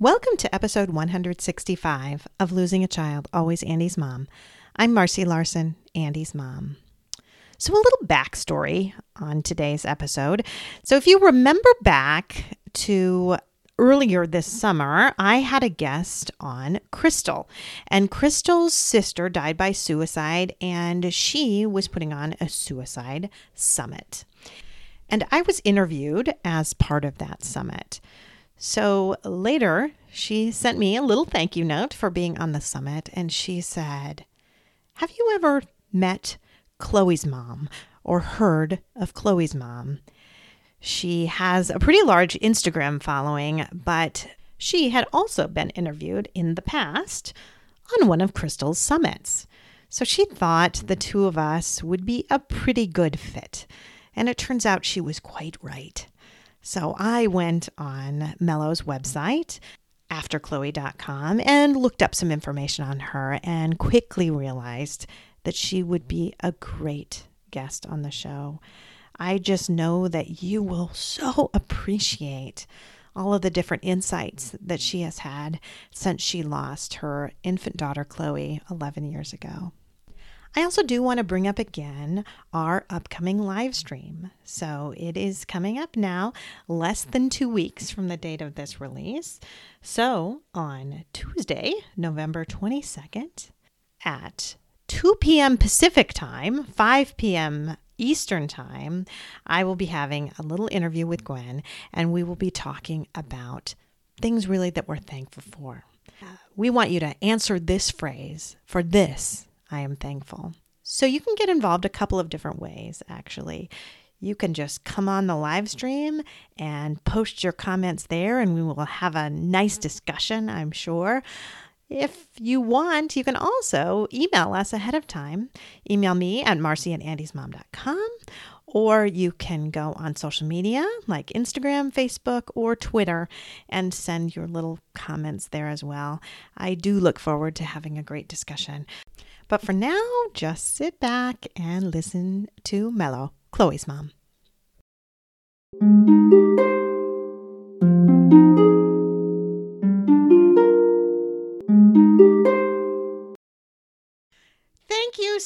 Welcome to episode 165 of Losing a Child, Always Andy's Mom. I'm Marcy Larson, Andy's mom. So, a little backstory on today's episode. So, if you remember back to earlier this summer, I had a guest on Crystal, and Crystal's sister died by suicide, and she was putting on a suicide summit. And I was interviewed as part of that summit. So later, she sent me a little thank you note for being on the summit, and she said, Have you ever met Chloe's mom or heard of Chloe's mom? She has a pretty large Instagram following, but she had also been interviewed in the past on one of Crystal's summits. So she thought the two of us would be a pretty good fit. And it turns out she was quite right. So I went on Mello's website, afterchloe.com, and looked up some information on her and quickly realized that she would be a great guest on the show. I just know that you will so appreciate all of the different insights that she has had since she lost her infant daughter, Chloe, 11 years ago. I also do want to bring up again our upcoming live stream. So it is coming up now, less than two weeks from the date of this release. So on Tuesday, November 22nd at 2 p.m. Pacific time, 5 p.m. Eastern Time, I will be having a little interview with Gwen and we will be talking about things really that we're thankful for. Uh, we want you to answer this phrase for this, I am thankful. So you can get involved a couple of different ways, actually. You can just come on the live stream and post your comments there, and we will have a nice discussion, I'm sure. If you want, you can also email us ahead of time. Email me at marcy or you can go on social media like Instagram, Facebook, or Twitter and send your little comments there as well. I do look forward to having a great discussion. But for now, just sit back and listen to Mello, Chloe's mom.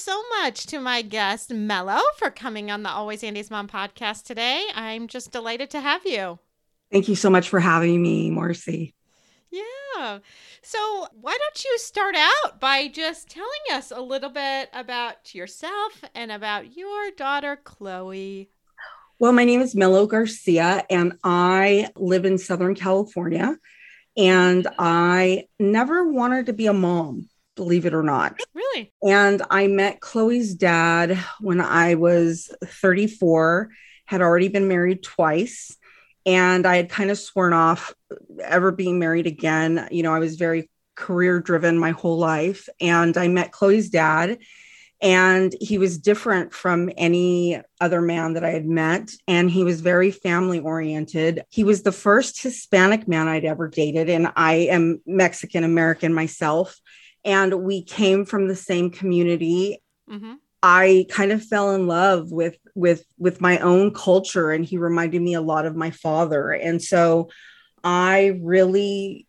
So much to my guest, Mello, for coming on the Always Andy's Mom podcast today. I'm just delighted to have you. Thank you so much for having me, Marcy. Yeah. So, why don't you start out by just telling us a little bit about yourself and about your daughter, Chloe? Well, my name is Mello Garcia, and I live in Southern California. And I never wanted to be a mom, believe it or not. Really? And I met Chloe's dad when I was 34, had already been married twice. And I had kind of sworn off ever being married again. You know, I was very career driven my whole life. And I met Chloe's dad, and he was different from any other man that I had met. And he was very family oriented. He was the first Hispanic man I'd ever dated. And I am Mexican American myself. And we came from the same community. Mm-hmm. I kind of fell in love with with with my own culture and he reminded me a lot of my father and so I really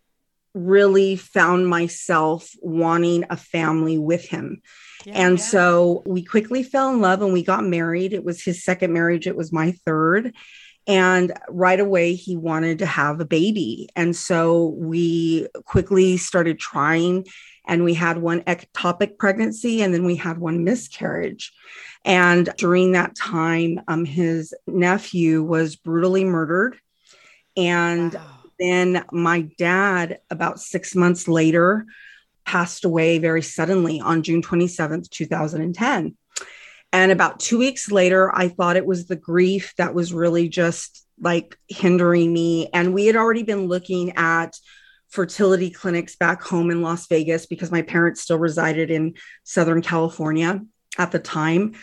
really found myself wanting a family with him. Yeah, and yeah. so we quickly fell in love and we got married. It was his second marriage, it was my third. And right away, he wanted to have a baby. And so we quickly started trying and we had one ectopic pregnancy and then we had one miscarriage. And during that time, um, his nephew was brutally murdered. And wow. then my dad, about six months later, passed away very suddenly on June 27th, 2010. And about two weeks later, I thought it was the grief that was really just like hindering me. And we had already been looking at fertility clinics back home in Las Vegas because my parents still resided in Southern California at the time.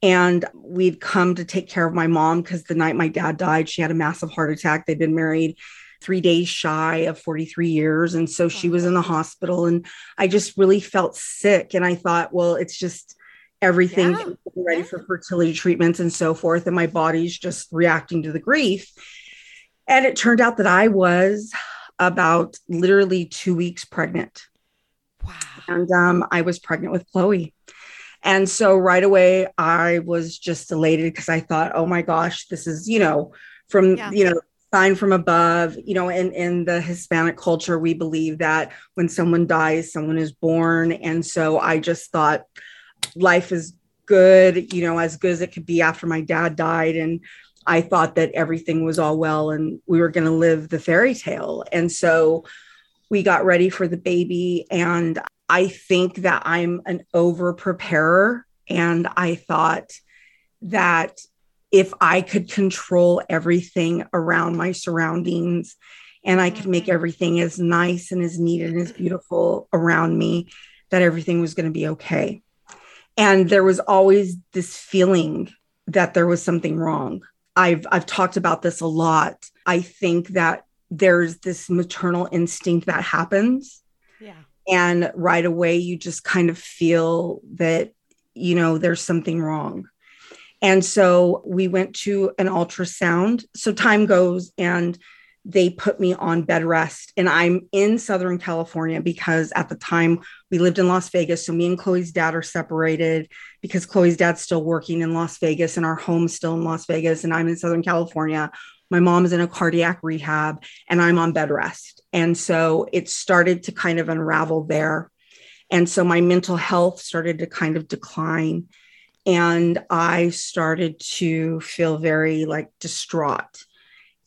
And we'd come to take care of my mom because the night my dad died, she had a massive heart attack. They'd been married three days shy of 43 years. And so she was in the hospital. And I just really felt sick. And I thought, well, it's just everything yeah. ready yeah. for fertility treatments and so forth. And my body's just reacting to the grief. And it turned out that I was about literally two weeks pregnant. Wow. And um, I was pregnant with Chloe. And so right away, I was just elated because I thought, oh my gosh, this is, you know, from, yeah. you know, sign from above. You know, in, in the Hispanic culture, we believe that when someone dies, someone is born. And so I just thought life is good, you know, as good as it could be after my dad died. And I thought that everything was all well and we were going to live the fairy tale. And so we got ready for the baby. And I think that I'm an over preparer. And I thought that if I could control everything around my surroundings and I could make mm-hmm. everything as nice and as neat and as beautiful around me, that everything was going to be okay. And there was always this feeling that there was something wrong. I've I've talked about this a lot. I think that there's this maternal instinct that happens. Yeah. And right away you just kind of feel that you know there's something wrong. And so we went to an ultrasound. So time goes and they put me on bed rest. And I'm in Southern California because at the time we lived in Las Vegas. So me and Chloe's dad are separated because Chloe's dad's still working in Las Vegas and our home's still in Las Vegas. And I'm in Southern California. My mom is in a cardiac rehab and I'm on bed rest. And so it started to kind of unravel there. And so my mental health started to kind of decline. And I started to feel very like distraught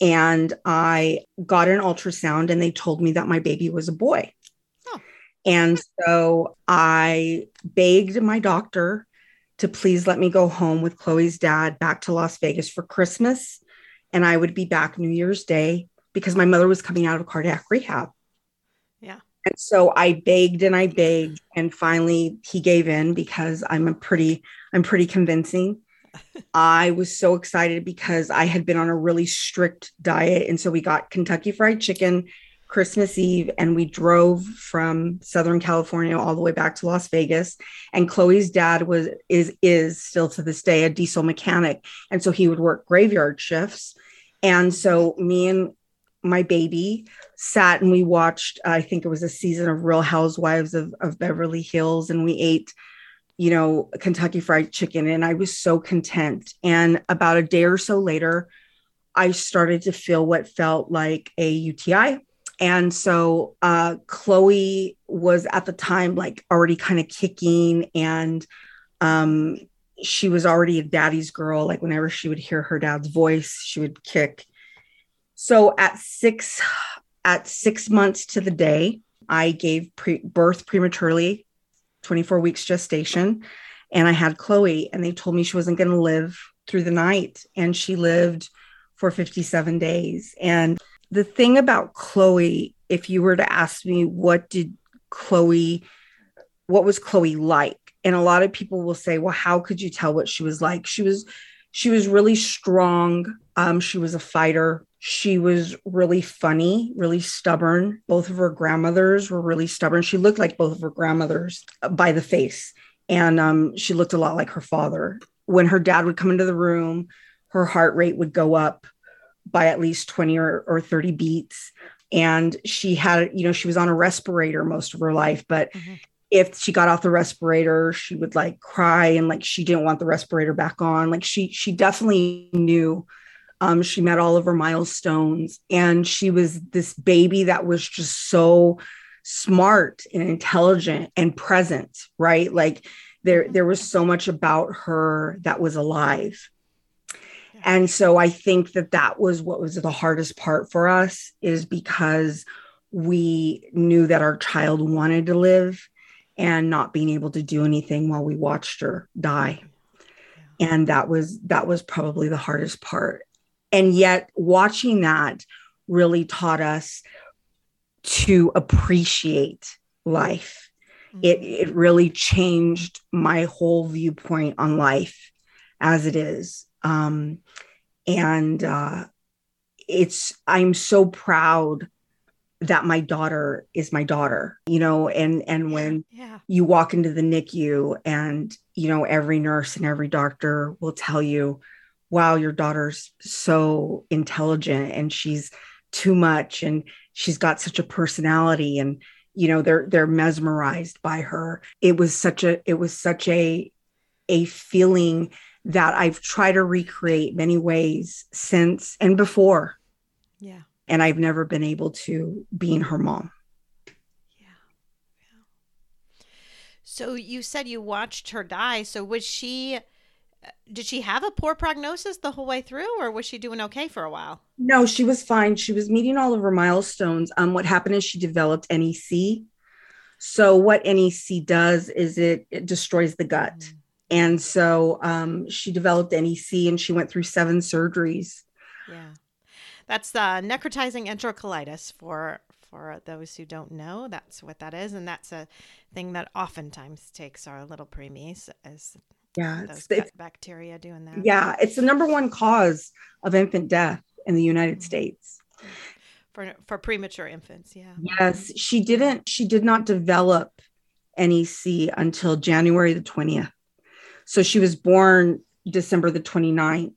and I got an ultrasound and they told me that my baby was a boy. Oh. And so I begged my doctor to please let me go home with Chloe's dad back to Las Vegas for Christmas. And I would be back New Year's Day because my mother was coming out of cardiac rehab. Yeah. And so I begged and I begged and finally he gave in because I'm a pretty I'm pretty convincing. I was so excited because I had been on a really strict diet. And so we got Kentucky Fried Chicken Christmas Eve and we drove from Southern California all the way back to Las Vegas. And Chloe's dad was is is still to this day a diesel mechanic. And so he would work graveyard shifts. And so me and my baby sat and we watched, I think it was a season of Real Housewives of, of Beverly Hills, and we ate you know, Kentucky Fried Chicken. And I was so content. And about a day or so later, I started to feel what felt like a UTI. And so uh, Chloe was at the time like already kind of kicking and um, she was already a daddy's girl. Like whenever she would hear her dad's voice, she would kick. So at six, at six months to the day, I gave pre- birth prematurely 24 weeks gestation. And I had Chloe, and they told me she wasn't going to live through the night. And she lived for 57 days. And the thing about Chloe, if you were to ask me, what did Chloe, what was Chloe like? And a lot of people will say, well, how could you tell what she was like? She was, she was really strong. Um, she was a fighter. She was really funny, really stubborn. Both of her grandmothers were really stubborn. She looked like both of her grandmothers by the face. And um, she looked a lot like her father. When her dad would come into the room, her heart rate would go up by at least 20 or, or 30 beats. And she had, you know, she was on a respirator most of her life, but mm-hmm if she got off the respirator she would like cry and like she didn't want the respirator back on like she she definitely knew um, she met all of her milestones and she was this baby that was just so smart and intelligent and present, right? Like there, there was so much about her that was alive. And so I think that that was what was the hardest part for us is because we knew that our child wanted to live and not being able to do anything while we watched her die. and that was that was probably the hardest part and yet watching that really taught us to appreciate life it Mm-hmm. it really changed my whole viewpoint on life as it is um and uh it's i'm so proud that my daughter is my daughter you know and and when Yeah. you walk into the NICU and you know every nurse and every doctor will tell you wow your daughter's so intelligent and she's too much and she's got such a personality and you know they're they're mesmerized by her it was such a it was such a a feeling that I've tried to recreate many ways since and before Yeah. and I've never been able to being her mom Yeah. Yeah. So you said you watched her die. So was she did she have a poor prognosis the whole way through or was she doing okay for a while? No, she was fine. She was meeting all of her milestones. Um, what happened is she developed NEC. So what NEC does is it, it destroys the gut. Mm. And so um, she developed NEC and she went through seven surgeries. Yeah. That's the necrotizing enterocolitis for for those who don't know. That's what that is and that's a thing that oftentimes takes our little preemies as Yeah, those it's, bacteria doing that. yeah, it's the number one cause of infant death in the United States. For for premature infants, yeah. Yes, she didn't. She did not develop NEC until January the 20th. So she was born December the 29th.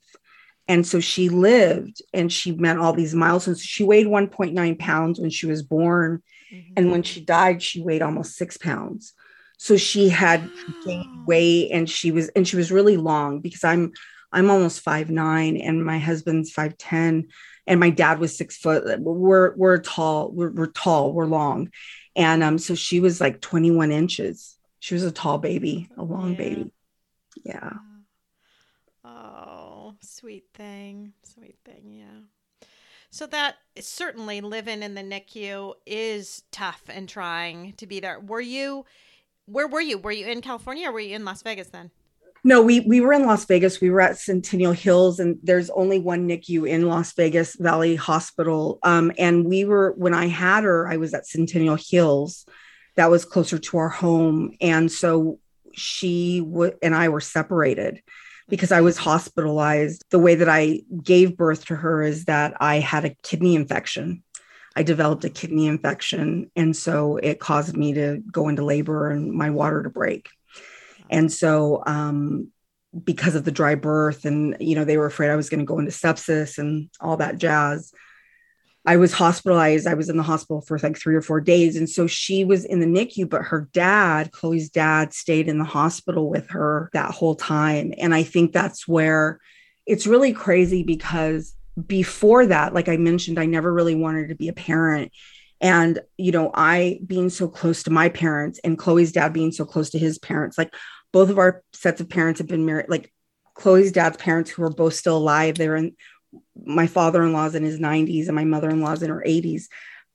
And so she lived and she met all these milestones. She weighed 1.9 pounds when she was born. Mhm. And when she died, she weighed almost six pounds. So she had gained weight and she was and she was really long because I'm I'm almost five nine and my husband's five ten and my dad was six foot. We're we're tall, we're, we're tall, we're long. And um, so she was like 21 inches. She was a tall baby, a long Yeah. baby. Yeah. Oh, sweet thing. Sweet thing. Yeah. So that certainly living in the NICU is tough and trying to be there. Were you, where were you? Were you in California or were you in Las Vegas then? No, we we were in Las Vegas. We were at Centennial Hills, and there's only one NICU in Las Vegas Valley Hospital. Um, and we were when I had her, I was at Centennial Hills, that was closer to our home, and so she would and I were separated because I was hospitalized. The way that I gave birth to her is that I had a kidney infection. I developed a kidney infection, and so it caused me to go into labor and my water to break. And so, um, because of the dry birth, and you know, they were afraid I was going to go into sepsis and all that jazz. I was hospitalized. I was in the hospital for like three or four days. And so she was in the NICU, but her dad, Chloe's dad, stayed in the hospital with her that whole time. And I think that's where it's really crazy because before that, like I mentioned, I never really wanted to be a parent. And, you know, I being so close to my parents and Chloe's dad being so close to his parents, like both of our sets of parents have been married, like Chloe's dad's parents who are both still alive. They're in my father-in-law's in his 90s and my mother-in-law's in her 80s,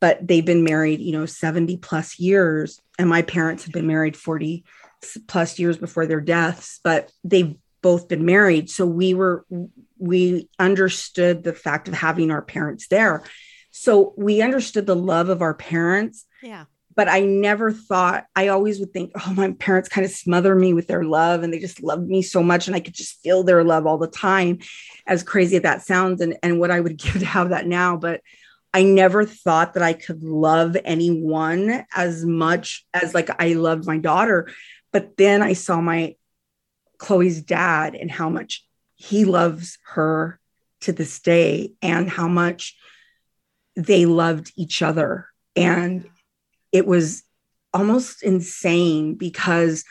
but they've been married, you know, 70 plus years. And my parents have been married 40 plus years before their deaths, but they've both been married. So we were, we understood the fact of having our parents there. So we understood the love of our parents Yeah. but I never thought, I always would think, oh, my parents kind of smother me with their love and they just loved me so much. And I could just feel their love all the time, as crazy as that sounds, and, and what I would give to have that now. But I never thought that I could love anyone as much as like I loved my daughter. But then I saw my Chloe's dad and how much he loves her to this day and how much they loved each other. And it was almost insane because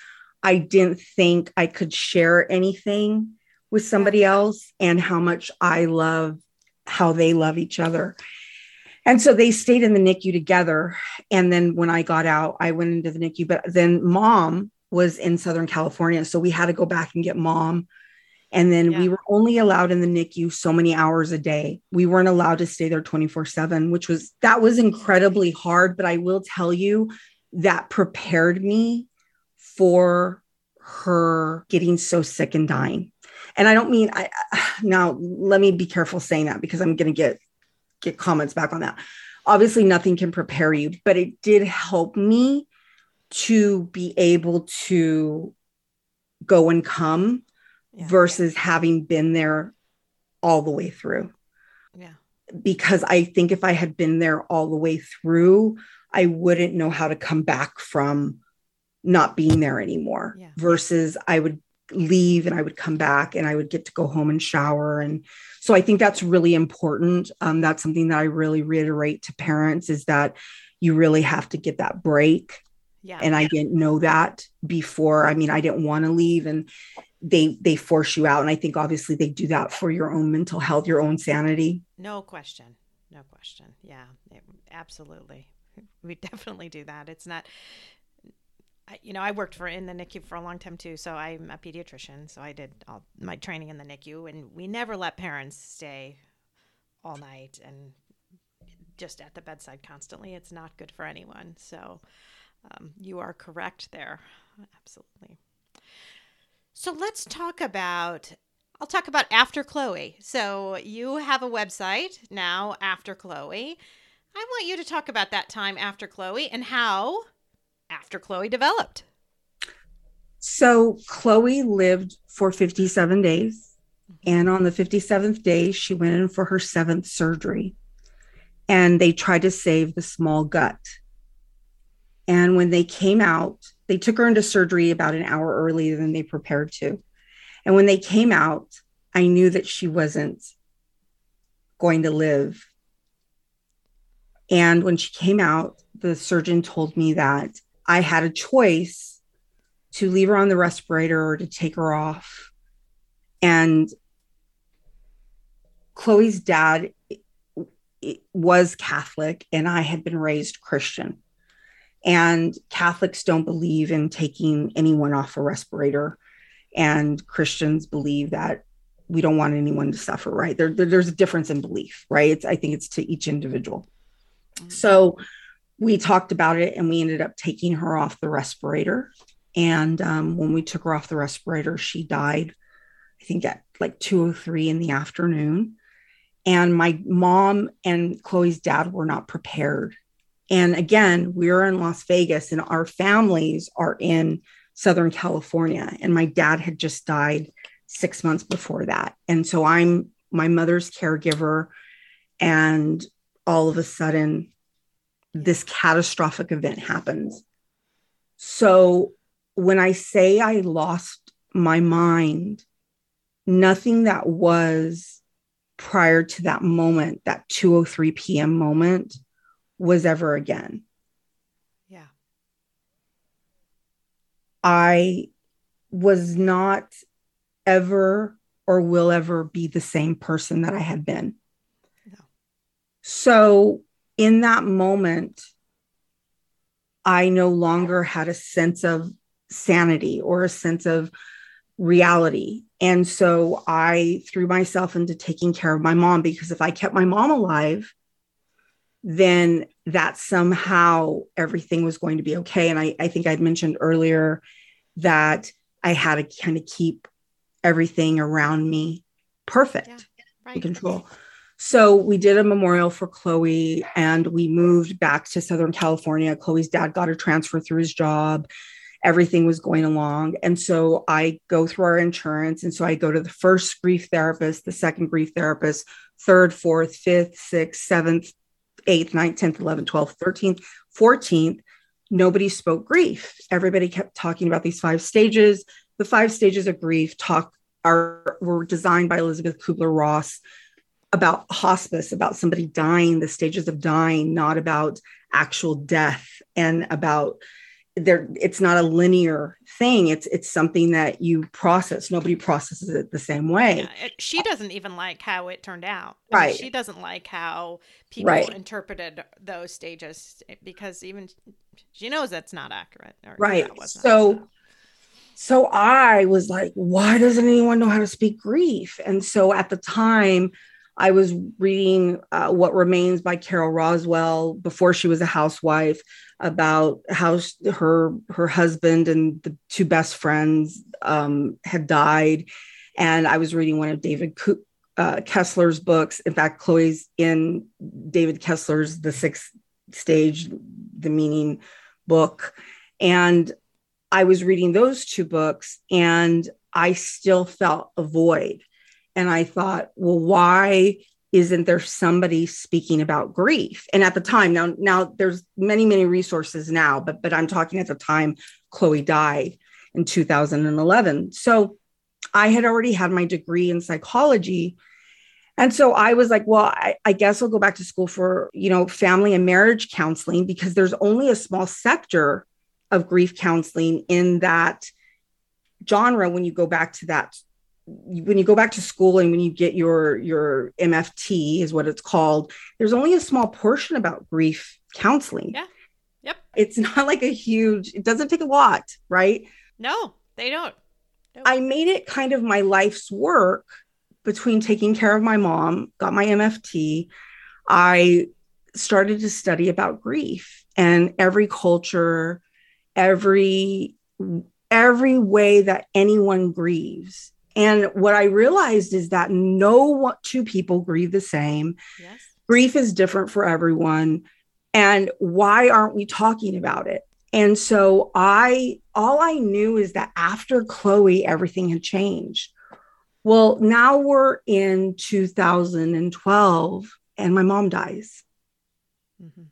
I didn't think I could share anything with somebody else and how much I love how they love each other. And so they stayed in the NICU together. And then when I got out, I went into the NICU, but then mom was in Southern California. So we had to go back and get mom. And then Yeah. we were only allowed in the NICU so many hours a day. We weren't allowed to stay there 24 7, which was that was incredibly hard. But I will tell you that prepared me for her getting so sick and dying And I don't mean I now let me be careful saying that because I'm going to get get comments back on that. Obviously nothing can prepare you, but it did help me to be able to go and come yeah. versus having been there all the way through. Yeah. Because I think if I had been there all the way through, I wouldn't know how to come back from not being there anymore yeah. versus I would leave and I would come back and I would get to go home and shower. And so I think that's really important. Um, that's something that I really reiterate to parents is that you really have to get that break. Yeah. And I didn't know that before. I mean, I didn't want to leave and they they force you out. And I think obviously they do that for your own mental health, your own sanity. No question. No question. Yeah, absolutely. We definitely do that. It's not you know, I worked for in the NICU for a long time too. So I'm a pediatrician. So I did all my training in the NICU, and we never let parents stay all night and just at the bedside constantly. It's not good for anyone. So um, you are correct there, absolutely. So let's talk about. I'll talk about After Chloe. So you have a website now, After Chloe. I want you to talk about that time after Chloe and how after Chloe developed? So Chloe lived for 57 days. And on the 57th day, she went in for her seventh surgery. And they tried to save the small gut. And when they came out, they took her into surgery about an hour earlier than they prepared to. And when they came out, I knew that she wasn't going to live. And when she came out, the surgeon told me that I had a choice to leave her on the respirator or to take her off. And Chloe's dad was Catholic, and I had been raised Christian. And Catholics don't believe in taking anyone off a respirator, and Christians believe that we don't want anyone to suffer. Right? There, there there's a difference in belief, right? It's, I think it's to each individual. Mm-hmm. So we talked about it and we ended up taking her off the respirator. And um, when we took her off the respirator, she died, I think at like 203 in the afternoon. And my mom and Chloe's dad were not prepared. And again, we are in Las Vegas and our families are in Southern California. And my dad had just died six months before that. And so I'm my mother's caregiver. And all of a sudden, this catastrophic event happens. So when I say I lost my mind, nothing that was prior to that moment, that 2:03 p.m. moment was ever again. Yeah. I was not ever or will ever be the same person that I had been. No. So in that moment, I no longer had a sense of sanity or a sense of reality. And so I threw myself into taking care of my mom because if I kept my mom alive, then that somehow everything was going to be okay. And I, I think I'd mentioned earlier that I had to kind of keep everything around me perfect yeah, right. in control. So we did a memorial for Chloe and we moved back to Southern California. Chloe's dad got a transfer through his job. Everything was going along. And so I go through our insurance. And so I go to the first grief therapist, the second grief therapist, third, fourth, fifth, sixth, seventh, eighth, ninth, 10th, 11th, 12th, 13th, 14th. Nobody spoke grief. Everybody kept talking about these five stages. The five stages of grief talk are were designed by Elisabeth Kubler Ross about hospice, about somebody dying, the stages of dying, not about actual death and about there it's not a linear thing. It's it's something that you process. Nobody processes it the same way. Yeah, it, she doesn't even like how it turned out. Right I mean, she doesn't like how people right. interpreted those stages because even she knows that's not accurate right. so, so so i was like why doesn't anyone know how to speak grief and so at the time I was reading uh, What Remains by Carole Radziwill before she was a housewife about how her her husband and the two best friends um, had died, and I was reading one of David uh, Kessler's books. In fact, Chloe's in David Kessler's The Sixth Stage, The Meaning book. And I was reading those two books and I still felt a void. And I thought, well, why isn't there somebody speaking about grief? And at the time, now, now there's many, many resources now, but but I'm talking at the time Chloe died in 2011. So I had already had my degree in psychology. And so I was like, well, I, I, guess I'll go back to school for, you know, family and marriage counseling because there's only a small sector of grief counseling in that genre when you go back to that when you go back to school and when you get your your MFT is what it's called there's only a small portion about grief counseling. Yeah. Yep. It's not like a huge it doesn't take a lot right? No they don't. Nope. I made it kind of my life's work between taking care of my mom got my MFT I started to study about grief and every culture every every way that anyone grieves and what i realized is that no two people grieve the same. Yes. grief is different for everyone. And why aren't we talking about it? And so i all i knew is that after chloe everything had changed. Well now we're in 2012 and my mom dies. Mm-hmm.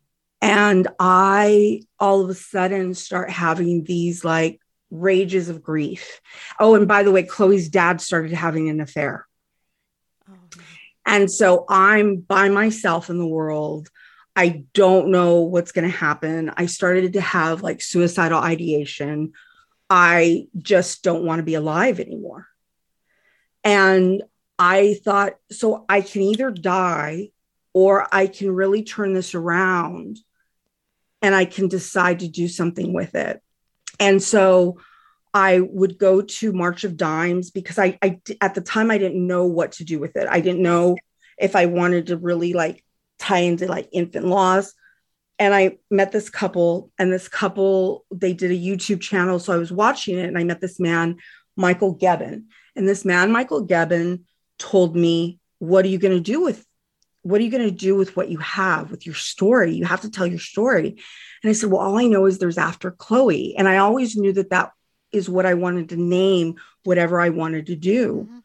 And I all of a sudden start having these like rages of grief. Oh, and by the way, Chloe's dad started having an affair. Oh, and so I'm by myself in the world. I don't know what's going to happen. I started to have like suicidal ideation. I just don't want to be alive anymore. And I thought, so I can either die or I can really turn this around and I can decide to do something with it. And so I would go to March of Dimes because I, I at the time I didn't know what to do with it. I didn't know if I wanted to really like tie into like infant loss. And I met this couple, and this couple, they did a YouTube channel. So I was watching it, and I met this man, Michael Gebben. And this man, Michael Gebben, told me, What are you going to do with what are you going to do with what you have with your story? You have to tell your story. And i said well all i know is there's after chloe. And i always knew that that is what i wanted to name whatever i wanted to do. Mm-hmm.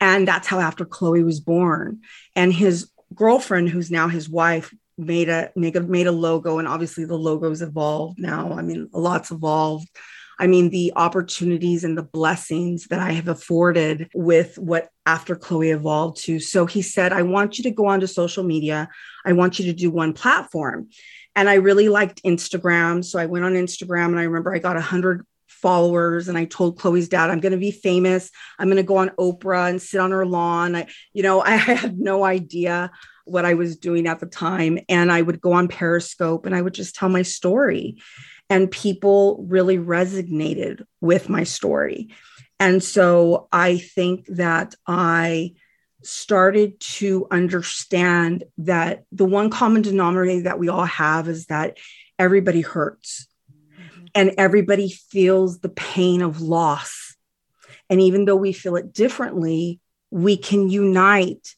and that's how after chloe was born. And his girlfriend who's now his wife made a make a made a logo and obviously the logo's evolved now. I mean a lot's evolved I mean, the opportunities and the blessings that I have afforded with what after Chloe evolved to. So he said, I want you to go onto social media. I want you to do one platform. And I really liked Instagram. So I went on Instagram and I remember I got 100 followers and I told Chloe's dad, I'm going to be famous. I'm going to go on Oprah and sit on her lawn. I, you know, I had no idea what I was doing at the time. And I would go on Periscope and I would just tell my story and people really resonated with my story. And so I think that I started to understand that the one common denominator that we all have is that everybody hurts mm-hmm. and everybody feels the pain of loss. And even though we feel it differently, we can unite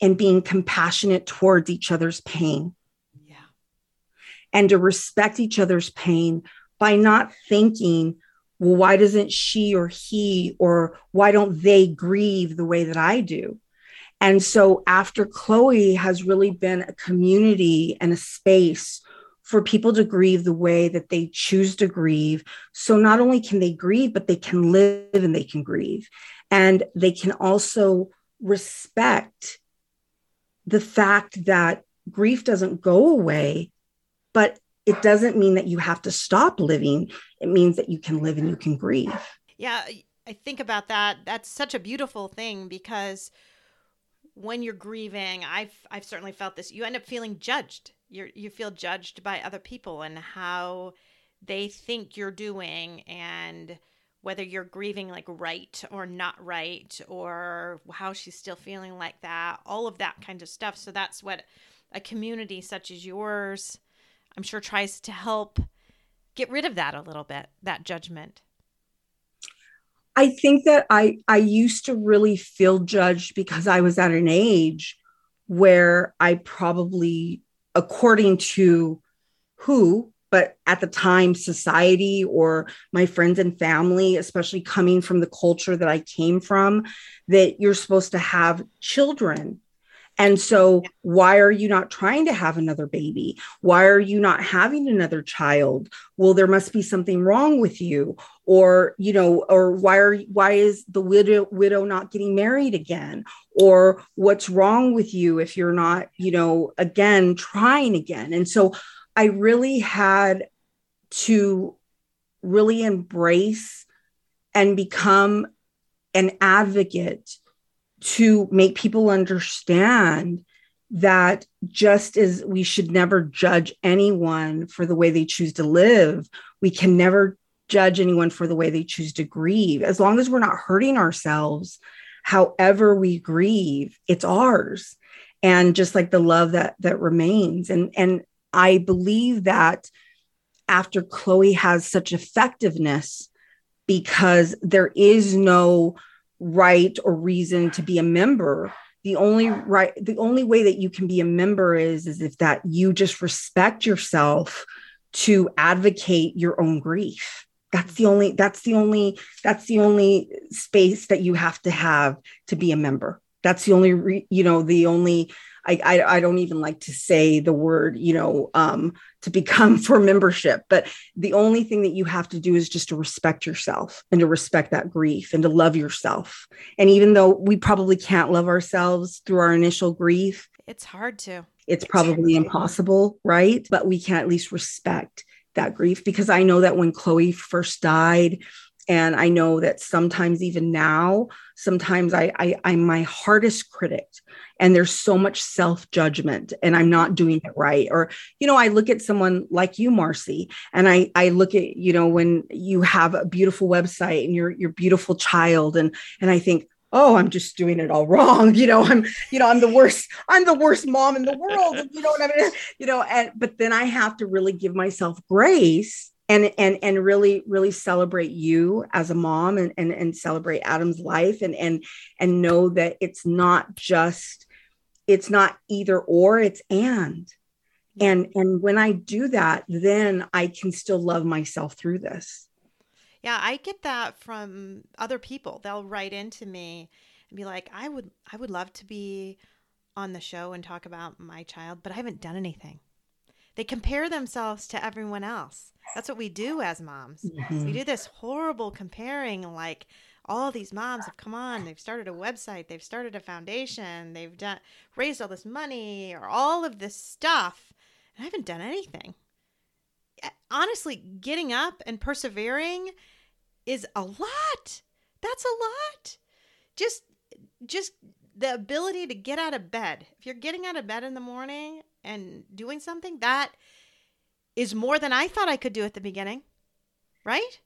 in being compassionate towards each other's pain and to respect each other's pain by not thinking, well, why doesn't she or he or why don't they grieve the way that I do? And so after Chloe has really been a community and a space for people to grieve the way that they choose to grieve. So not only can they grieve, but they can live and they can grieve. And they can also respect the fact that grief doesn't go away but it doesn't mean that you have to stop living. It means that you can live and you can grieve. Yeah, I think about that. That's such a beautiful thing because when you're grieving, I've I've certainly felt this. You end up feeling judged. You you feel judged by other people and how they think you're doing and whether you're grieving like right or not right or how she's still feeling like that all of that kind of stuff so that's what a community such as yours I'm sure tries to help get rid of that a little bit, that judgment. I think that I I used to really feel judged because I was at an age where I probably according to who but at the time society or my friends and family especially coming from the culture that I came from that you're supposed to have children and so, why are you not trying to have another baby? Why are you not having another child? Well, there must be something wrong with you, or you know, or why are why is the widow widow not getting married again? Or what's wrong with you if you're not, you know, again trying again? And so, I really had to really embrace and become an advocate to make people understand that just as we should never judge anyone for the way they choose to live, we can never judge anyone for the way they choose to grieve. As long as we're not hurting ourselves, however we grieve, it's ours. And just like the love that that remains. And and I believe that after Chloe has such effectiveness because there is no right or reason to be a member. The only right the only way that you can be a member is is if that you just respect yourself to advocate your own grief. That's the only that's the only that's the only space that you have to have to be a member. That's the only re, you know the only I, I, I don't even like to say the word you know um, to become for membership but the only thing that you have to do is just to respect yourself and to respect that grief and to love yourself. And even though we probably can't love ourselves through our initial grief it's hard to. it's probably impossible right? But we can at least respect that grief because i know that when chloe first died and i know that sometimes even now sometimes i, I i'm my hardest critic. And there's so much self judgment and i'm not doing it right. Or you know i look at someone like you marcy and i i look at you know when you have a beautiful website and your your beautiful child and and i think oh i'm just doing it all wrong. You know i'm you know i'm the worst i'm the worst mom in the world you know what i mean? You know and but then i have to really give myself grace and and and really really celebrate you as a mom and and, and celebrate adam's life and and and know that it's not just it's not either or it's and. Mm-hmm. And and when i do that then i can still love myself through this. Yeah i get that from other people. They'll write into me and be like i would i would love to be on the show and talk about my child but i haven't done anything they compare themselves to everyone else. That's what we do as moms. Mm-hmm. we do this horrible comparing like all these moms have come on they've started a website they've started a foundation they've done raised all this money or all of this stuff and i haven't done anything. Honestly getting up and persevering is a lot. That's a lot. Just just the ability to get out of bed. If you're getting out of bed in the morning and doing something that is more than i thought i could do at the beginning right?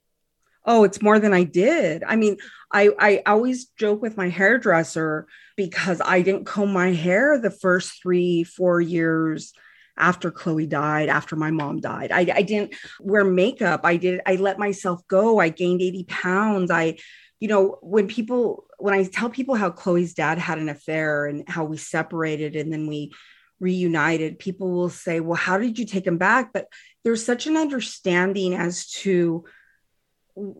Oh it's more than i did. I mean i i always joke with my hairdresser because i didn't comb my hair the first three four years after chloe died after my mom died. I, I didn't wear makeup. I did i let myself go. I gained 80 pounds. I you know when people when i tell people how chloe's dad had an affair and how we separated and then we reunited people will say well how did you take him back? But there's such an understanding as to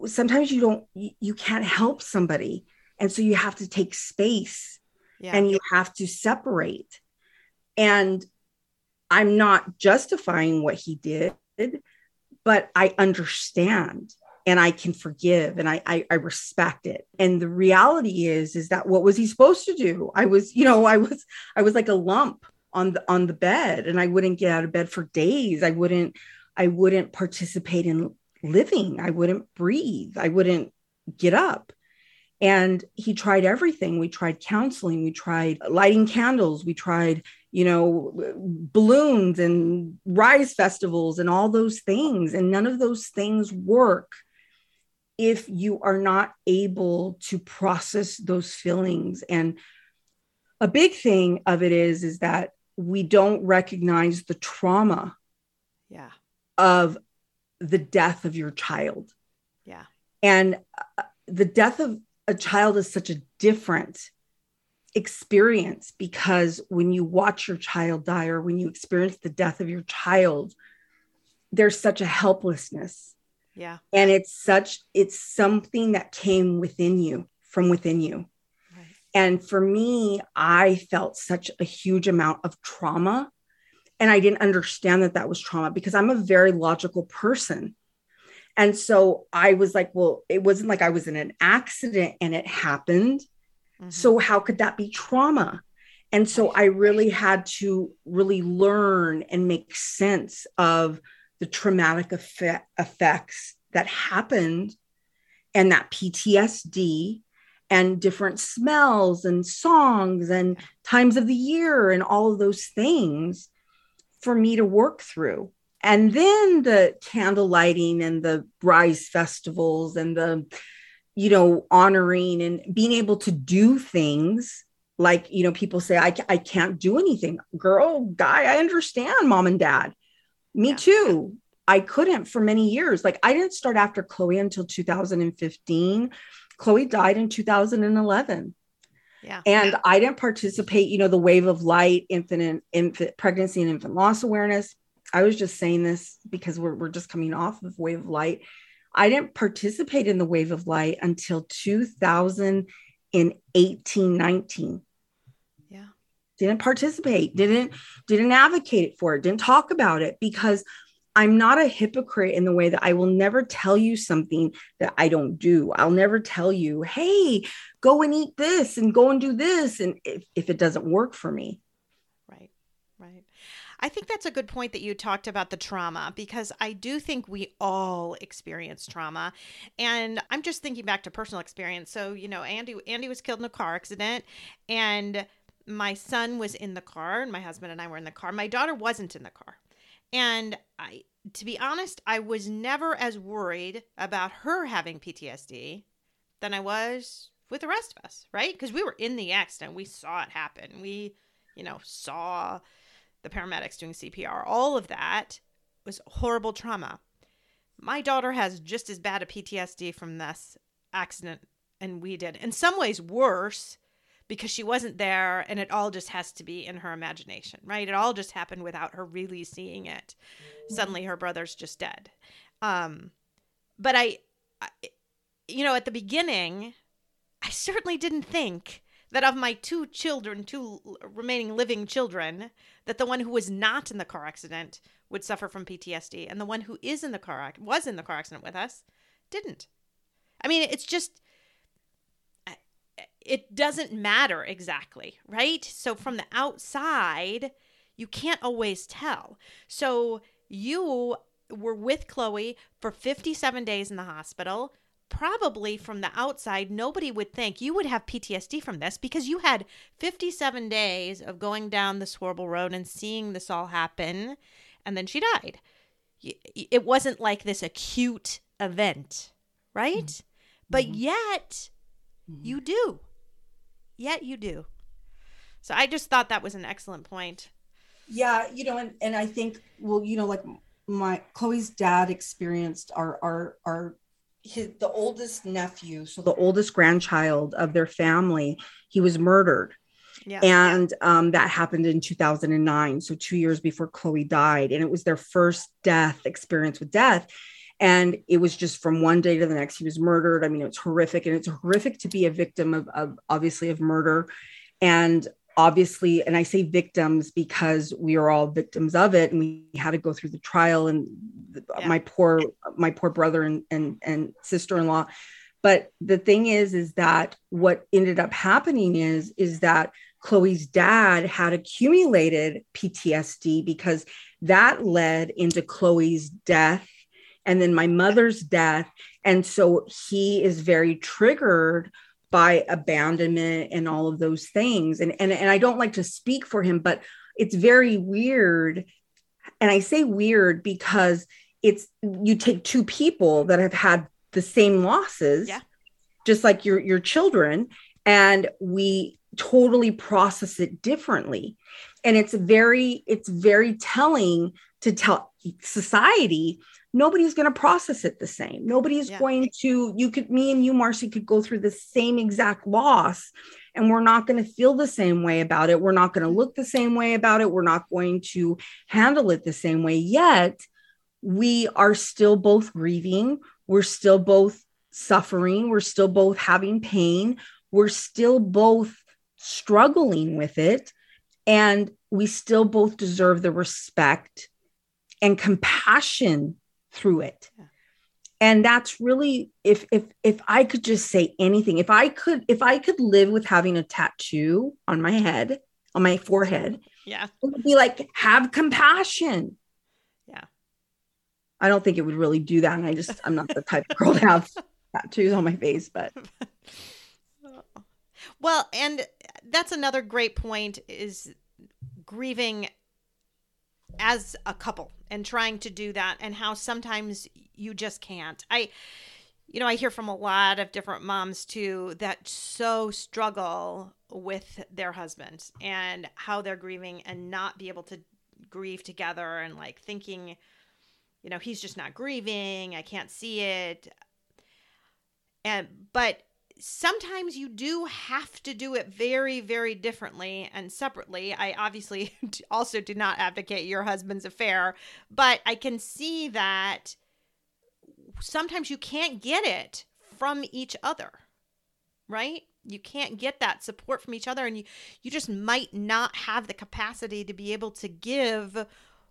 sometimes you don't you, you can't help somebody and so you have to take space yeah. and you have to separate. And i'm not justifying what he did but i understand and i can forgive and I, I i respect it. And the reality is is that what was he supposed to do? I was you know i was i was like a lump on the on the bed and i wouldn't get out of bed for days i wouldn't i wouldn't participate in living. I wouldn't breathe. I wouldn't get up. And he tried everything. We tried counseling, we tried lighting candles, we tried, you know, balloons and rise festivals and all those things. And none of those things work if you are not able to process those feelings. And a big thing of it is, is that we don't recognize the trauma yeah. of the death of your child. Yeah. And uh, the death of a child is such a different experience because when you watch your child die or when you experience the death of your child there's such a helplessness yeah and it's such it's something that came within you from within you. And for me i felt such a huge amount of trauma and i didn't understand that that was trauma because i'm a very logical person and so i was like well it wasn't like i was in an accident and it happened Mm-hmm. So, how could that be trauma? And so, I really had to really learn and make sense of the traumatic effect, effects that happened and that PTSD and different smells and songs and times of the year and all of those things for me to work through. And then the candle lighting and the rise festivals and the you know, honoring and being able to do things like, you know, people say, I, I can't do anything. Girl, guy, I understand mom and dad. Me yeah. too. I couldn't for many years. Like, I didn't start after Chloe until 2015. Chloe died in 2011. Yeah. And I didn't participate, you know, the wave of light, infant, infant pregnancy and infant loss awareness. I was just saying this because we're, we're just coming off of wave of light. I didn't participate in the wave of light until 2018, 19. Yeah. Didn't participate, didn't didn't advocate for it, didn't talk about it because I'm not a hypocrite in the way that I will never tell you something that I don't do. I'll never tell you, hey, go and eat this and go and do this. And if, if it doesn't work for me. Right, right. I think that's a good point that you talked about the trauma because I do think we all experience trauma. And I'm just thinking back to personal experience. So, you know, Andy Andy was killed in a car accident and my son was in the car and my husband and I were in the car. My daughter wasn't in the car. And I to be honest, I was never as worried about her having PTSD than I was with the rest of us, right? Because we were in the accident. We saw it happen. We, you know, saw the paramedics doing CPR, all of that was horrible trauma. My daughter has just as bad a PTSD from this accident and we did. In some ways worse because she wasn't there and it all just has to be in her imagination, right? It all just happened without her really seeing it. Suddenly her brother's just dead. Um but I, I you know, at the beginning, I certainly didn't think that of my two children, two remaining living children, that the one who was not in the car accident would suffer from PTSD, and the one who is in the car was in the car accident with us didn't. I mean, it's just it doesn't matter exactly, right? So from the outside, you can't always tell. So you were with Chloe for 57 days in the hospital probably from the outside, nobody would think you would have PTSD from this because you had 57 days of going down the horrible road and seeing this all happen, and then she died. It wasn't like this acute event, right? Mm-hmm. But mm-hmm. yet, mm-hmm. you do. Yet you do. So I just thought that was an excellent point. Yeah, you know, and, and I think, well, you know, like my Chloe's dad experienced our our our his, the oldest nephew, so the oldest grandchild of their family, he was murdered. Yeah. And um, that happened in 2009. So, two years before Chloe died. And it was their first death experience with death. And it was just from one day to the next, he was murdered. I mean, it's horrific. And it's horrific to be a victim of, of obviously, of murder. And obviously and i say victims because we are all victims of it and we had to go through the trial and uh, yeah. my poor my poor brother and and, and sister-in-law but the thing is is that what ended up happening is is that chloe's dad had accumulated ptsd because that led into chloe's death and then my mother's death and so he is very triggered by abandonment and all of those things. And, and, and I don't like to speak for him, but it's very weird. And I say weird because it's you take two people that have had the same losses, yeah. just like your your children, and we totally process it differently. And it's very, it's very telling to tell society nobody's going to process it the same. Nobody's yeah. going to you could me and you marcy could go through the same exact loss and we're not going to feel the same way about it. We're not going to look the same way about it. We're not going to handle it the same way. Yet we are still both grieving. We're still both suffering. We're still both having pain. We're still both struggling with it. And we still both deserve the respect and compassion through it. Yeah. and that's really if if if i could just say anything if i could if i could live with having a tattoo on my head on my forehead yeah. it would be like have compassion. Yeah. I don't think it would really do that. And i just i'm not the type of girl to have tattoos on my face but well and that's another great point is grieving as a couple and trying to do that and how sometimes you just can't. I you know, I hear from a lot of different moms too that so struggle with their husbands and how they're grieving and not be able to grieve together and like thinking you know, he's just not grieving, I can't see it. And but sometimes you do have to do it very, very differently and separately. I obviously also do not advocate your husband's affair, but I can see that sometimes you can't get it from each other, right? You can't get that support from each other, and you, you just might not have the capacity to be able to give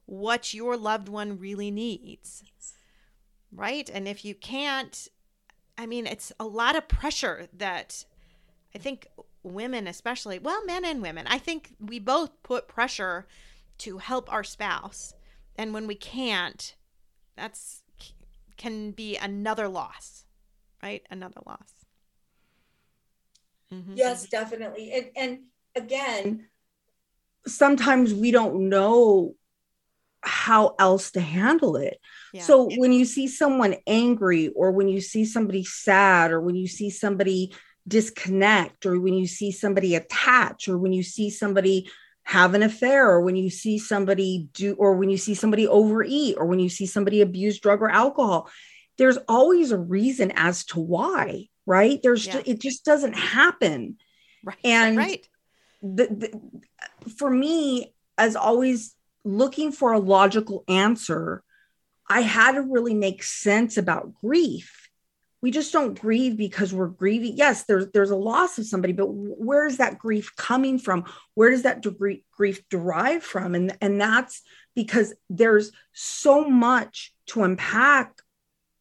what your loved one really needs, right? And if you can't, I mean, it's a lot of pressure that I think women, especially, well, men and women, I think we both put pressure to help our spouse. And when we can't, that's can be another loss, right? Another loss. Mm-hmm. Yes, definitely. And, and again, sometimes we don't know how else to handle it. Yeah. So when you see someone angry or when you see somebody sad or when you see somebody disconnect or when you see somebody attach or when you see somebody have an affair or when you see somebody do or when you see somebody overeat or when you see somebody abuse drug or alcohol there's always a reason as to why right there's yeah. just, it just doesn't happen right and right the, the, for me as always looking for a logical answer, I had to really make sense about grief. We just don't grieve because we're grieving. Yes, there's there's a loss of somebody, but where is that grief coming from? Where does that degree, grief derive from? And and that's because there's so much to unpack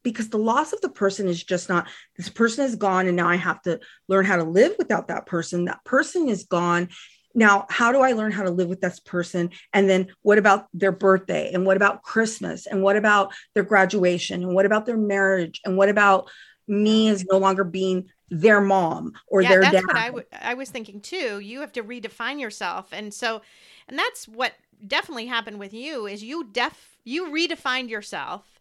because the loss of the person is just not this person is gone and now I have to learn how to live without that person. That person is gone now how do i learn how to live with this person? And then what about their birthday? And what about christmas? And what about their graduation? And what about their marriage? And what about me as no longer being their mom or yeah, their that's dad? what I, w- I was thinking too. You have to redefine yourself. And so and that's what definitely happened with you is you def you redefined yourself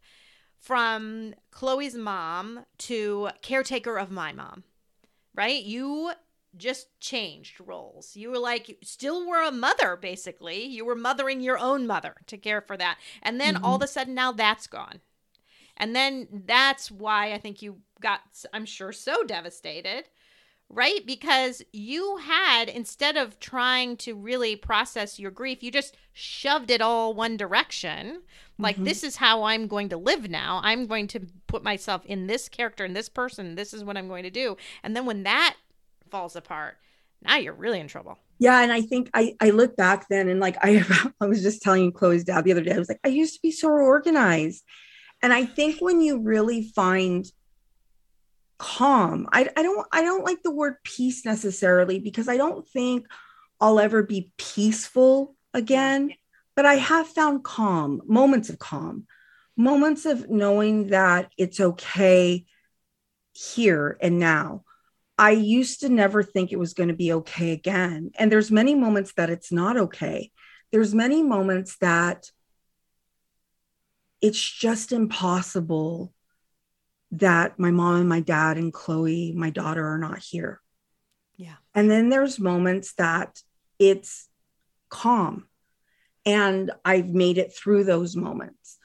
from chloe's mom to caretaker of my mom right? You just changed roles. You were like, still were a mother, basically. You were mothering your own mother to care for that. And then mm-hmm. all of a sudden, now that's gone. And then that's why I think you got, I'm sure, so devastated, right? Because you had, instead of trying to really process your grief, you just shoved it all one direction. Like, mm-hmm. this is how I'm going to live now. I'm going to put myself in this character and this person. This is what I'm going to do. And then when that falls apart, now you're really in trouble. Yeah, and I think I I look back then and like I I was just telling Chloe's dad the other day. I was like, I used to be so organized, and I think when you really find calm, I I don't I don't like the word peace necessarily because I don't think I'll ever be peaceful again, but I have found calm, moments of calm, moments of knowing that it's okay here and now I used to never think it was going to be okay again. And there's many moments that it's not okay. There's many moments that it's just impossible that my mom and my dad and Chloe, my daughter, are not here. Yeah. And then there's moments that it's calm. And I've made it through those moments.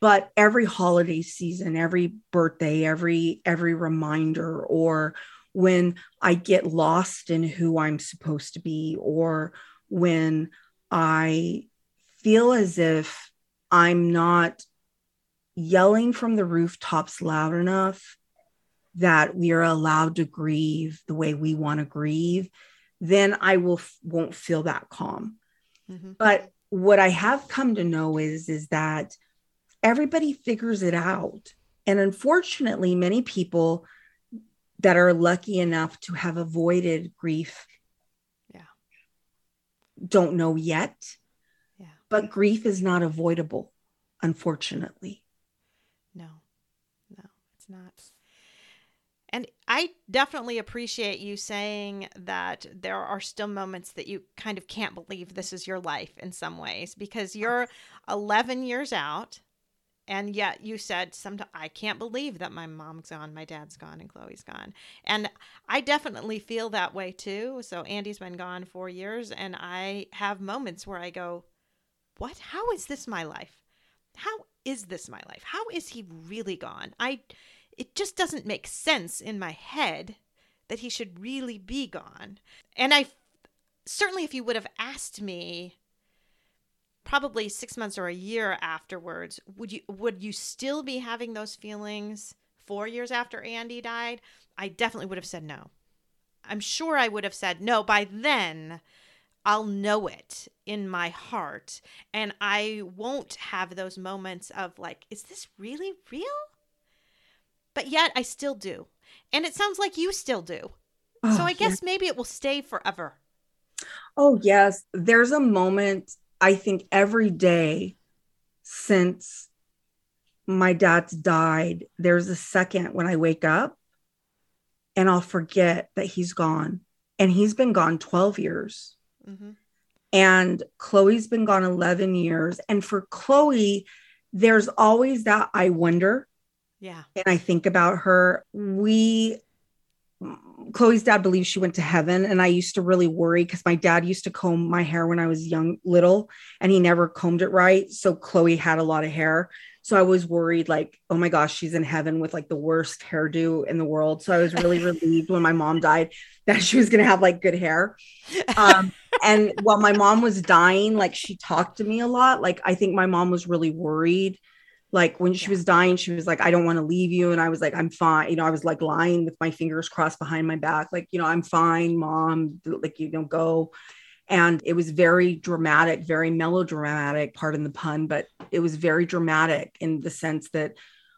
But every holiday season, every birthday, every every reminder or when I get lost in who I'm supposed to be or when I feel as if I'm not yelling from the rooftops loud enough that we are allowed to grieve the way we want to grieve then i will won't feel that calm mm-hmm. but what i have come to know is is that everybody figures it out and unfortunately many people that are lucky enough to have avoided grief yeah. don't know yet. Yeah. But grief is not avoidable unfortunately. No. No it's not. And I definitely appreciate you saying that there are still moments that you kind of can't believe this is your life in some ways because you're 11 years out and yet you said sometimes I can't believe that my mom's gone, my dad's gone, and Chloe's gone. And I definitely feel that way too. So Andy's been gone four years, and I have moments where I go, What? How is this my life? How is this my life? How is he really gone? I it just doesn't make sense in my head that he should really be gone. And I certainly, if you would have asked me probably six months or a year afterwards, would you would you still be having those feelings four years after Andy died? I definitely would have said no. I'm sure I would have said no by then. I'll know it in my heart and I won't have those moments of like, is this really real? but yet I still do. And it sounds like you still do. Oh, so I guess maybe it will stay forever. Oh, yes. There's a moment, I think, every day since my dad's died. There's a second when I wake up and I'll forget that he's gone. And he's been gone 12 years. Mm-hmm. And Chloe's been gone 11 years. And for Chloe, there's always that I wonder yeah. And I think about her. We, Chloe's dad believes she went to heaven. And I used to really worry because my dad used to comb my hair when I was young, little, and he never combed it right. So Chloe had a lot of hair. So I was worried, like, oh my gosh, she's in heaven with like the worst hairdo in the world. So I was really relieved when my mom died that she was going to have like good hair. Um, and while my mom was dying, like she talked to me a lot. Like I think my mom was really worried like when she was dying she was like i don't want to leave you and i was like i'm fine you know i was like lying with my fingers crossed behind my back like you know i'm fine mom like you don't go and it was very dramatic very melodramatic pardon the pun but it was very dramatic in the sense that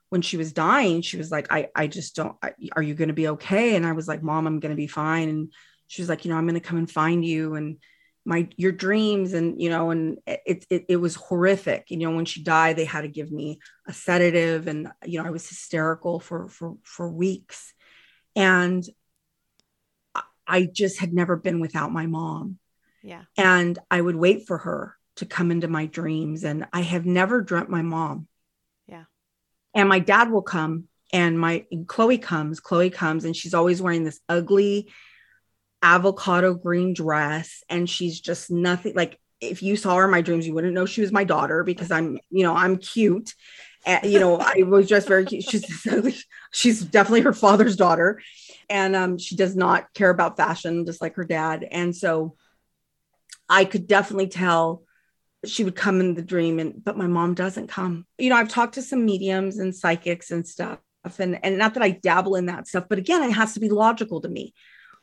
when she was dying she was like i i just don't I, are you going to be okay? And i was like mom i'm going to be fine and she was like you know i'm going to come and find you and my your dreams and you know and it, it it was horrific. You know when she died they had to give me a sedative and you know i was hysterical for for for weeks. And i just had never been without my mom. Yeah. And i would wait for her to come into my dreams and i have never dreamt my mom. Yeah. And my dad will come and my and chloe comes chloe comes and she's always wearing this ugly avocado green dress and she's just nothing like if you saw her in my dreams you wouldn't know she was my daughter because i'm you know i'm cute. And, you know i was just very cute. She's she's definitely her father's daughter. And um, she does not care about fashion just like her dad. And so i could definitely tell she would come in the dream and but my mom doesn't come. You know i've talked to some mediums and psychics and stuff and and not that i dabble in that stuff but again it has to be logical to me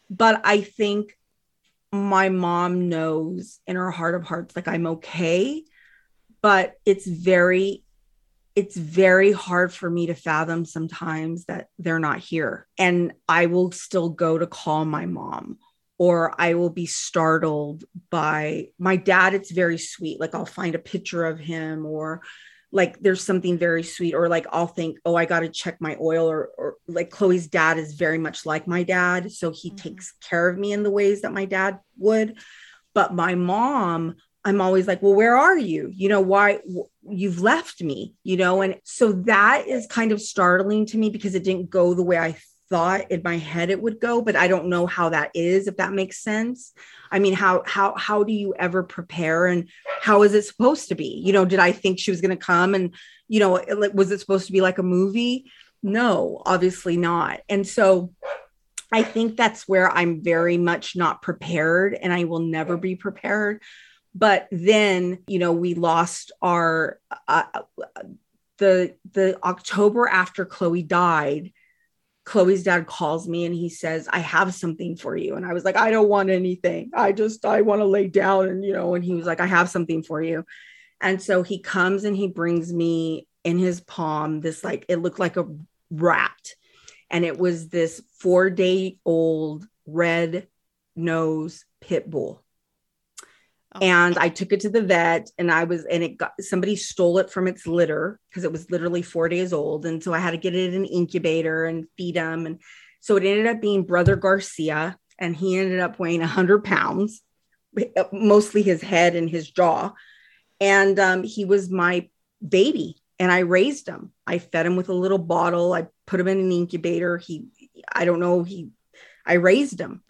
but I think my mom knows in her heart of hearts, like I'm okay. But it's very, it's very hard for me to fathom sometimes that they're not here. And I will still go to call my mom or I will be startled by my dad. It's very sweet. Like I'll find a picture of him or like there's something very sweet or like i'll think oh i got to check my oil or, or like chloe's dad is very much like my dad so he mm-hmm. takes care of me in the ways that my dad would. But my mom i'm always like well where are you? You know why you've left me you know? And so that is kind of startling to me because it didn't go the way i thought in my head it would go, but I don't know how that is, if that makes sense. I mean, how how how do you ever prepare and how is it supposed to be? You know, did I think she was going to come and you know, was it supposed to be like a movie? No, obviously not. And so I think that's where I'm very much not prepared and I will never be prepared. But then, you know, we lost our uh, the the October after Chloe died, Chloe's dad calls me and he says, I have something for you. And I was like, I don't want anything. I just, I want to lay down. And, you know, and he was like, I have something for you. And so he comes and he brings me in his palm this, like, it looked like a rat. And it was this four day old red nose pit bull. Oh. And I took it to the vet and I was, and it got somebody stole it from its litter because it was literally four days old. And so I had to get it in an incubator and feed him. And so it ended up being Brother Garcia. And he ended up weighing 100 pounds, mostly his head and his jaw. And um, he was my baby. And I raised him. I fed him with a little bottle. I put him in an incubator. He, I don't know, he, I raised him.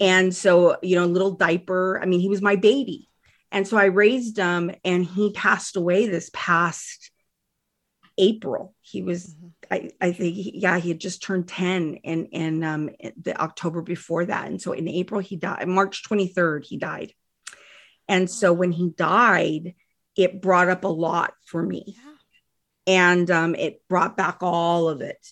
And so, you know, little diaper. I mean, he was my baby. And so I raised him and he passed away this past April. He was, mm-hmm. I, I think, he, yeah, he had just turned 10 in, in um, the October before that. And so in April, he died, March 23rd, he died. And so when he died, it brought up a lot for me. Yeah. And um, it brought back all of it.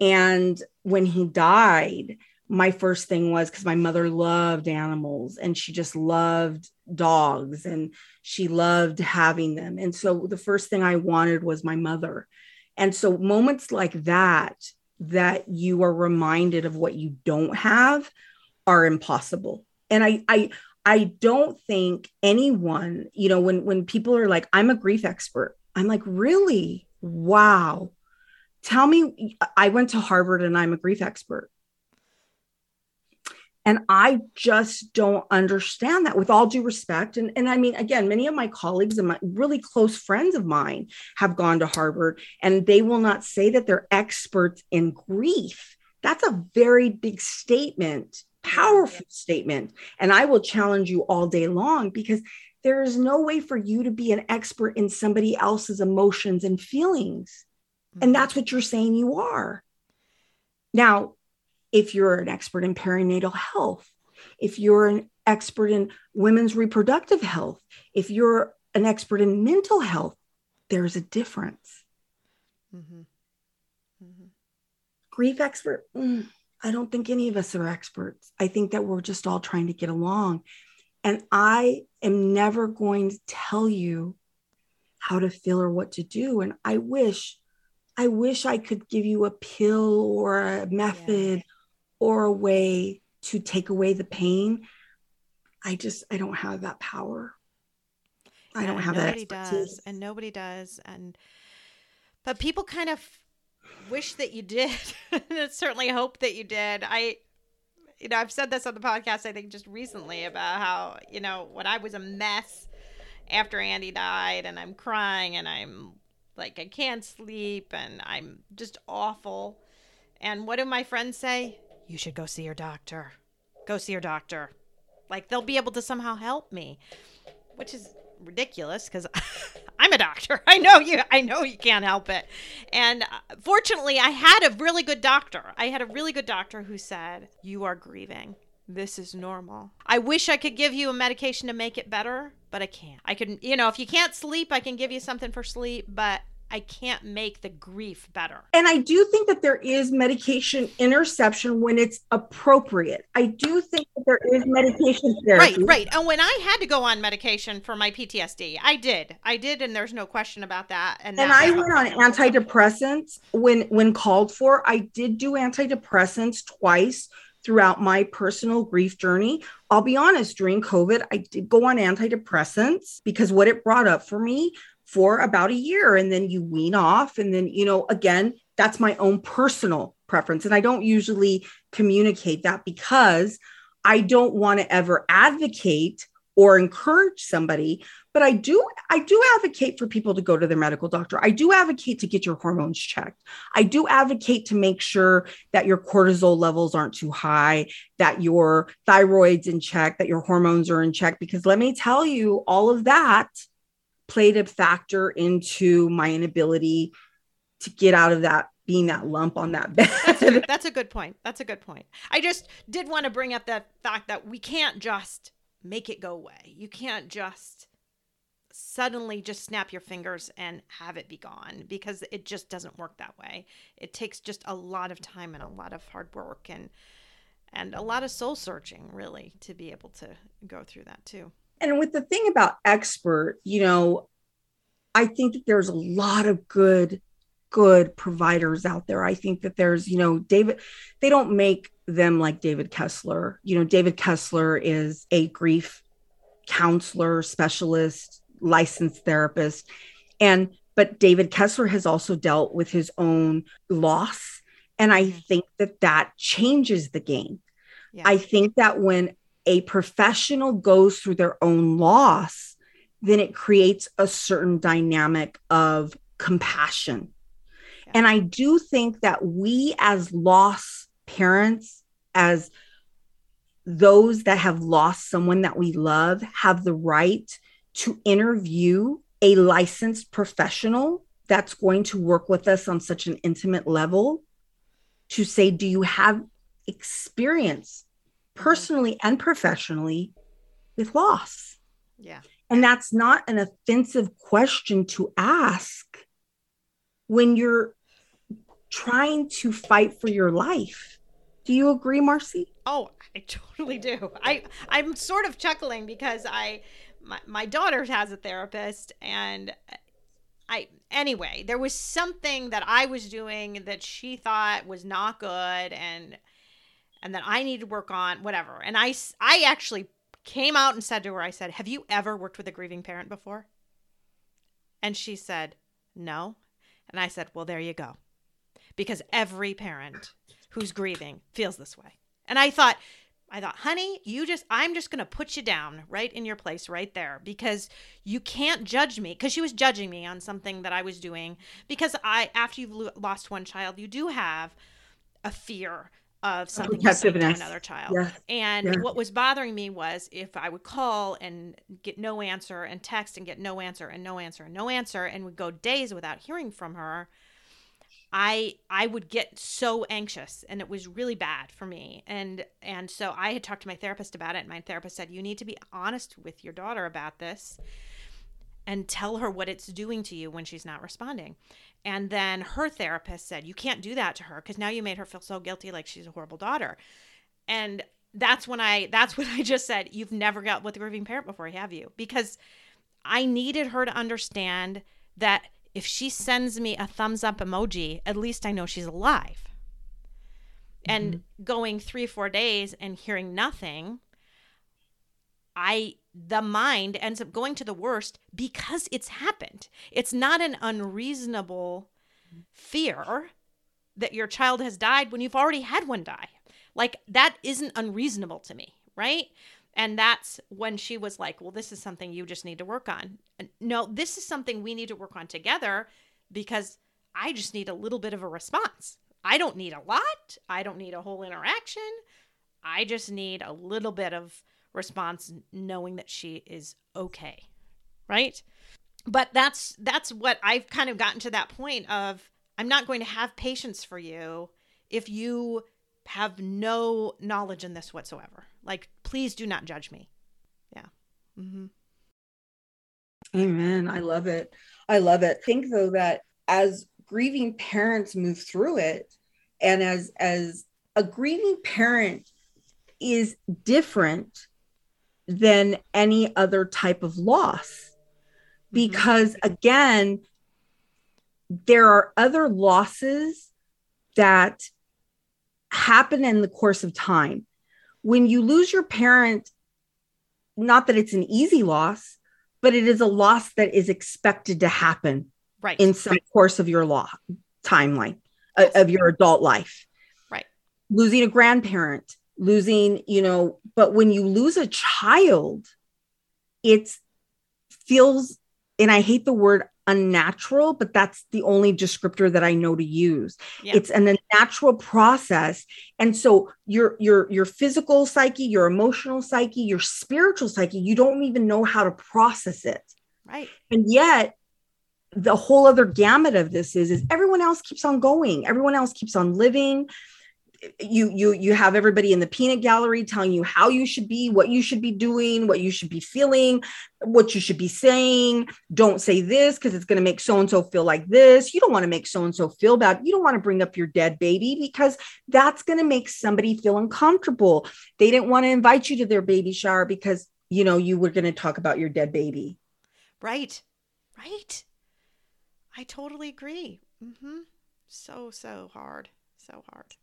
And when he died, my first thing was because my mother loved animals and she just loved dogs and she loved having them. And so the first thing I wanted was my mother. And so moments like that, that you are reminded of what you don't have are impossible. And I, I, I don't think anyone, you know, when when people are like, I'm a grief expert, I'm like, really? Wow. Tell me, I went to Harvard and I'm a grief expert. And I just don't understand that with all due respect. And, and I mean, again, many of my colleagues and my really close friends of mine have gone to Harvard and they will not say that they're experts in grief. That's a very big statement, powerful statement. And I will challenge you all day long because there is no way for you to be an expert in somebody else's emotions and feelings. And mm-hmm. that's what you're saying you are. Now, if you're an expert in perinatal health, if you're an expert in women's reproductive health, if you're an expert in mental health, there's a difference. Mm-hmm. Mm-hmm. Grief expert, mm, I don't think any of us are experts. I think that we're just all trying to get along. And I am never going to tell you how to feel or what to do. And I wish, I wish I could give you a pill or a method yeah or a way to take away the pain i just i don't have that power. I don't have nobody that expertise. does and nobody does and but people kind of wish that you did and certainly hope that you did. I you know i've said this on the podcast i think just recently about how you know when i was a mess after andy died and i'm crying and i'm like i can't sleep and i'm just awful. And what do my friends say you should go see your doctor. Go see your doctor. Like they'll be able to somehow help me, which is ridiculous because I'm a doctor. I know you. I know you can't help it. And uh, fortunately, I had a really good doctor. I had a really good doctor who said, "You are grieving. This is normal." I wish I could give you a medication to make it better, but I can't. I can, you know, if you can't sleep, I can give you something for sleep, but I can't make the grief better. And I do think that there is medication interception when it's appropriate. I do think that there is medication therapy. Right, right. And when I had to go on medication for my PTSD, I did. I did and there's no question about that. And, and I went on antidepressants when when called for. I did do antidepressants twice throughout my personal grief journey. I'll be honest, during COVID, I did go on antidepressants because what it brought up for me for about a year and then you wean off and then you know again that's my own personal preference and i don't usually communicate that because i don't want to ever advocate or encourage somebody but I do I do advocate for people to go to their medical doctor. I do advocate to get your hormones checked. I do advocate to make sure that your cortisol levels aren't too high, that your thyroid's in check, that your hormones are in check because let me tell you all of that played a factor into my inability to get out of that being that lump on that bed. That's a, that's a good point. That's a good point. I just did want to bring up the fact that we can't just make it go away. You can't just suddenly just snap your fingers and have it be gone because it just doesn't work that way. It takes just a lot of time and a lot of hard work and and a lot of soul searching really to be able to go through that too. And with the thing about expert, you know, I think that there's a lot of good good providers out there. I think that there's, you know, David they don't make them like David Kessler. You know, David Kessler is a grief counselor, specialist, licensed therapist. And but David Kessler has also dealt with his own loss. And I mm-hmm. think that that changes the game. Yeah. I think that when a professional goes through their own loss, then it creates a certain dynamic of compassion. Yeah. And I do think that we, as loss parents, as those that have lost someone that we love, have the right to interview a licensed professional that's going to work with us on such an intimate level to say, do you have experience personally and professionally with loss? Yeah. And that's not an offensive question to ask when you're trying to fight for your life. Do you agree, Marcy? Oh, I totally do. I I'm sort of chuckling because I my, my daughter has a therapist and I anyway, there was something that I was doing that she thought was not good and and that I needed to work on whatever. And I I actually came out and said to her I said, "Have you ever worked with a grieving parent before?" And she said, "No." And I said, "Well, there you go." Because every parent who's grieving feels this way. And I thought, I thought, honey, you just, I'm just going to put you down right in your place right there because you can't judge me. Because she was judging me on something that I was doing. Because I, after you've lost one child, you do have a fear of something to another child. Yeah. And yeah. what was bothering me was if I would call and get no answer and text and get no answer and no answer and no answer and would go days without hearing from her I I would get so anxious and it was really bad for me. And and so I had talked to my therapist about it and my therapist said you need to be honest with your daughter about this and tell her what it's doing to you when she's not responding. And then her therapist said you can't do that to her because now you made her feel so guilty like she's a horrible daughter. And that's when I that's when I just said you've never got with a grieving parent before, have you? Because I needed her to understand that if she sends me a thumbs up emoji, at least I know she's alive. Mm-hmm. And going three, four days and hearing nothing, I the mind ends up going to the worst because it's happened. It's not an unreasonable fear that your child has died when you've already had one die. Like that isn't unreasonable to me, right? And that's when she was like, Well, this is something you just need to work on. And no, this is something we need to work on together because I just need a little bit of a response. I don't need a lot, I don't need a whole interaction. I just need a little bit of response knowing that she is okay. Right? But that's that's what I've kind of gotten to that point of I'm not going to have patience for you if you have no knowledge in this whatsoever. Like, please do not judge me. Yeah. Mm-hmm. Amen. I love it. I love it. Think though that as grieving parents move through it, and as as a grieving parent is different than any other type of loss mm-hmm. because again there are other losses that happen in the course of time when you lose your parent, not that it's an easy loss, but it is a loss that is expected to happen right. in some course of your law timeline uh, yes. of your adult life. Right. Losing a grandparent, losing, you know, but when you lose a child, it feels, and I hate the word unnatural, but that's the only descriptor that I know to use. Yeah. It's an unnatural process. And so your your your physical psyche, your emotional psyche, your spiritual psyche, you don't even know how to process it. Right. And yet the whole other gamut of this is is everyone else keeps on going. Everyone else keeps on living you you you have everybody in the peanut gallery telling you how you should be what you should be doing what you should be feeling what you should be saying. Don't say this because it's going to make so and so feel like this. You don't want to make so and so feel bad. You don't want to bring up your dead baby because that's going to make somebody feel uncomfortable. They didn't want to invite you to their baby shower because you know you were going to talk about your dead baby. Right. Right? I totally agree. Mm-hmm. so so hard. So hard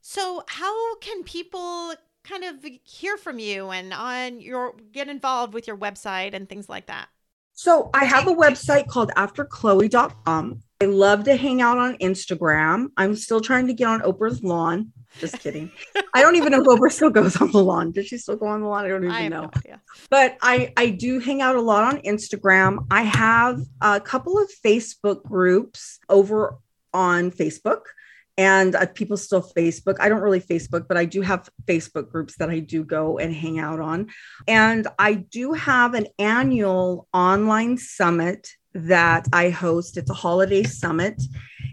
so, how can people kind of hear from you and on your get involved with your website and things like that? So, I have a website called afterchloe.com. I love to hang out on Instagram. I'm still trying to get on Oprah's lawn. Just kidding. I don't even know if Oprah still goes on the lawn. Does she still go on the lawn? I don't even I know. No but I I do hang out a lot on Instagram. I have a couple of Facebook groups over on Facebook and uh, people still facebook i don't really facebook but i do have facebook groups that i do go and hang out on. And i do have an annual online summit that i host. It's a holiday summit.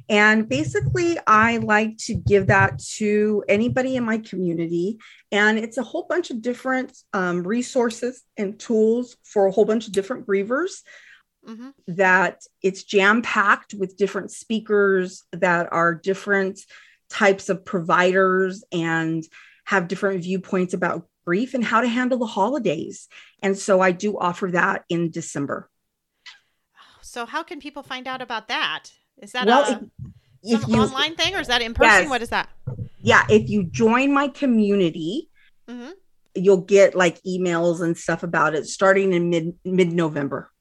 And basically i like to give that to anybody in my community. And it's a whole bunch of different um, resources and tools for a whole bunch of different grievers mm-hmm. that it's jam packed with different speakers that are different types of providers and have different viewpoints about grief and how to handle the holidays. And so I do offer that in December. So how can people find out about that? Is that well, a if, if you, online thing or is that in person? Yes. What is that? Yeah, if you join my community, mm-hmm. you'll get like emails and stuff about it starting in mid mid November.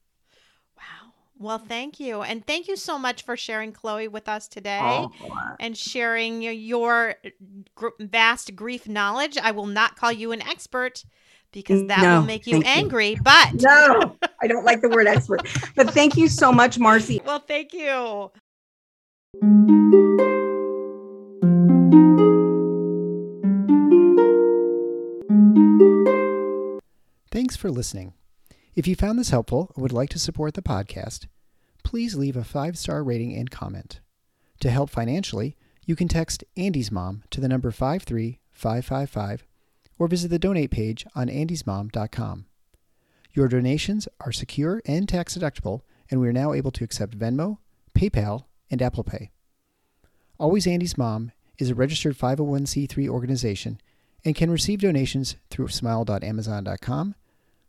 Well, thank you. And thank you so much for sharing Chloe with us today oh, and sharing your uh, vast grief knowledge. I will not call you an expert because that no, will make you angry, you. but no, I don't like the word expert. But thank you so much, Marcy. Well, thank you. Thanks for listening. If you found this helpful and would like to support the podcast, please leave a five star rating and comment. To help financially, you can text Andy's Mom to the number 53555 or visit the donate page on andysmom.com. Your donations are secure and tax deductible, and we are now able to accept Venmo, PayPal, and Apple Pay. Always Andy's Mom is a registered 501c3 organization and can receive donations through smile.amazon.com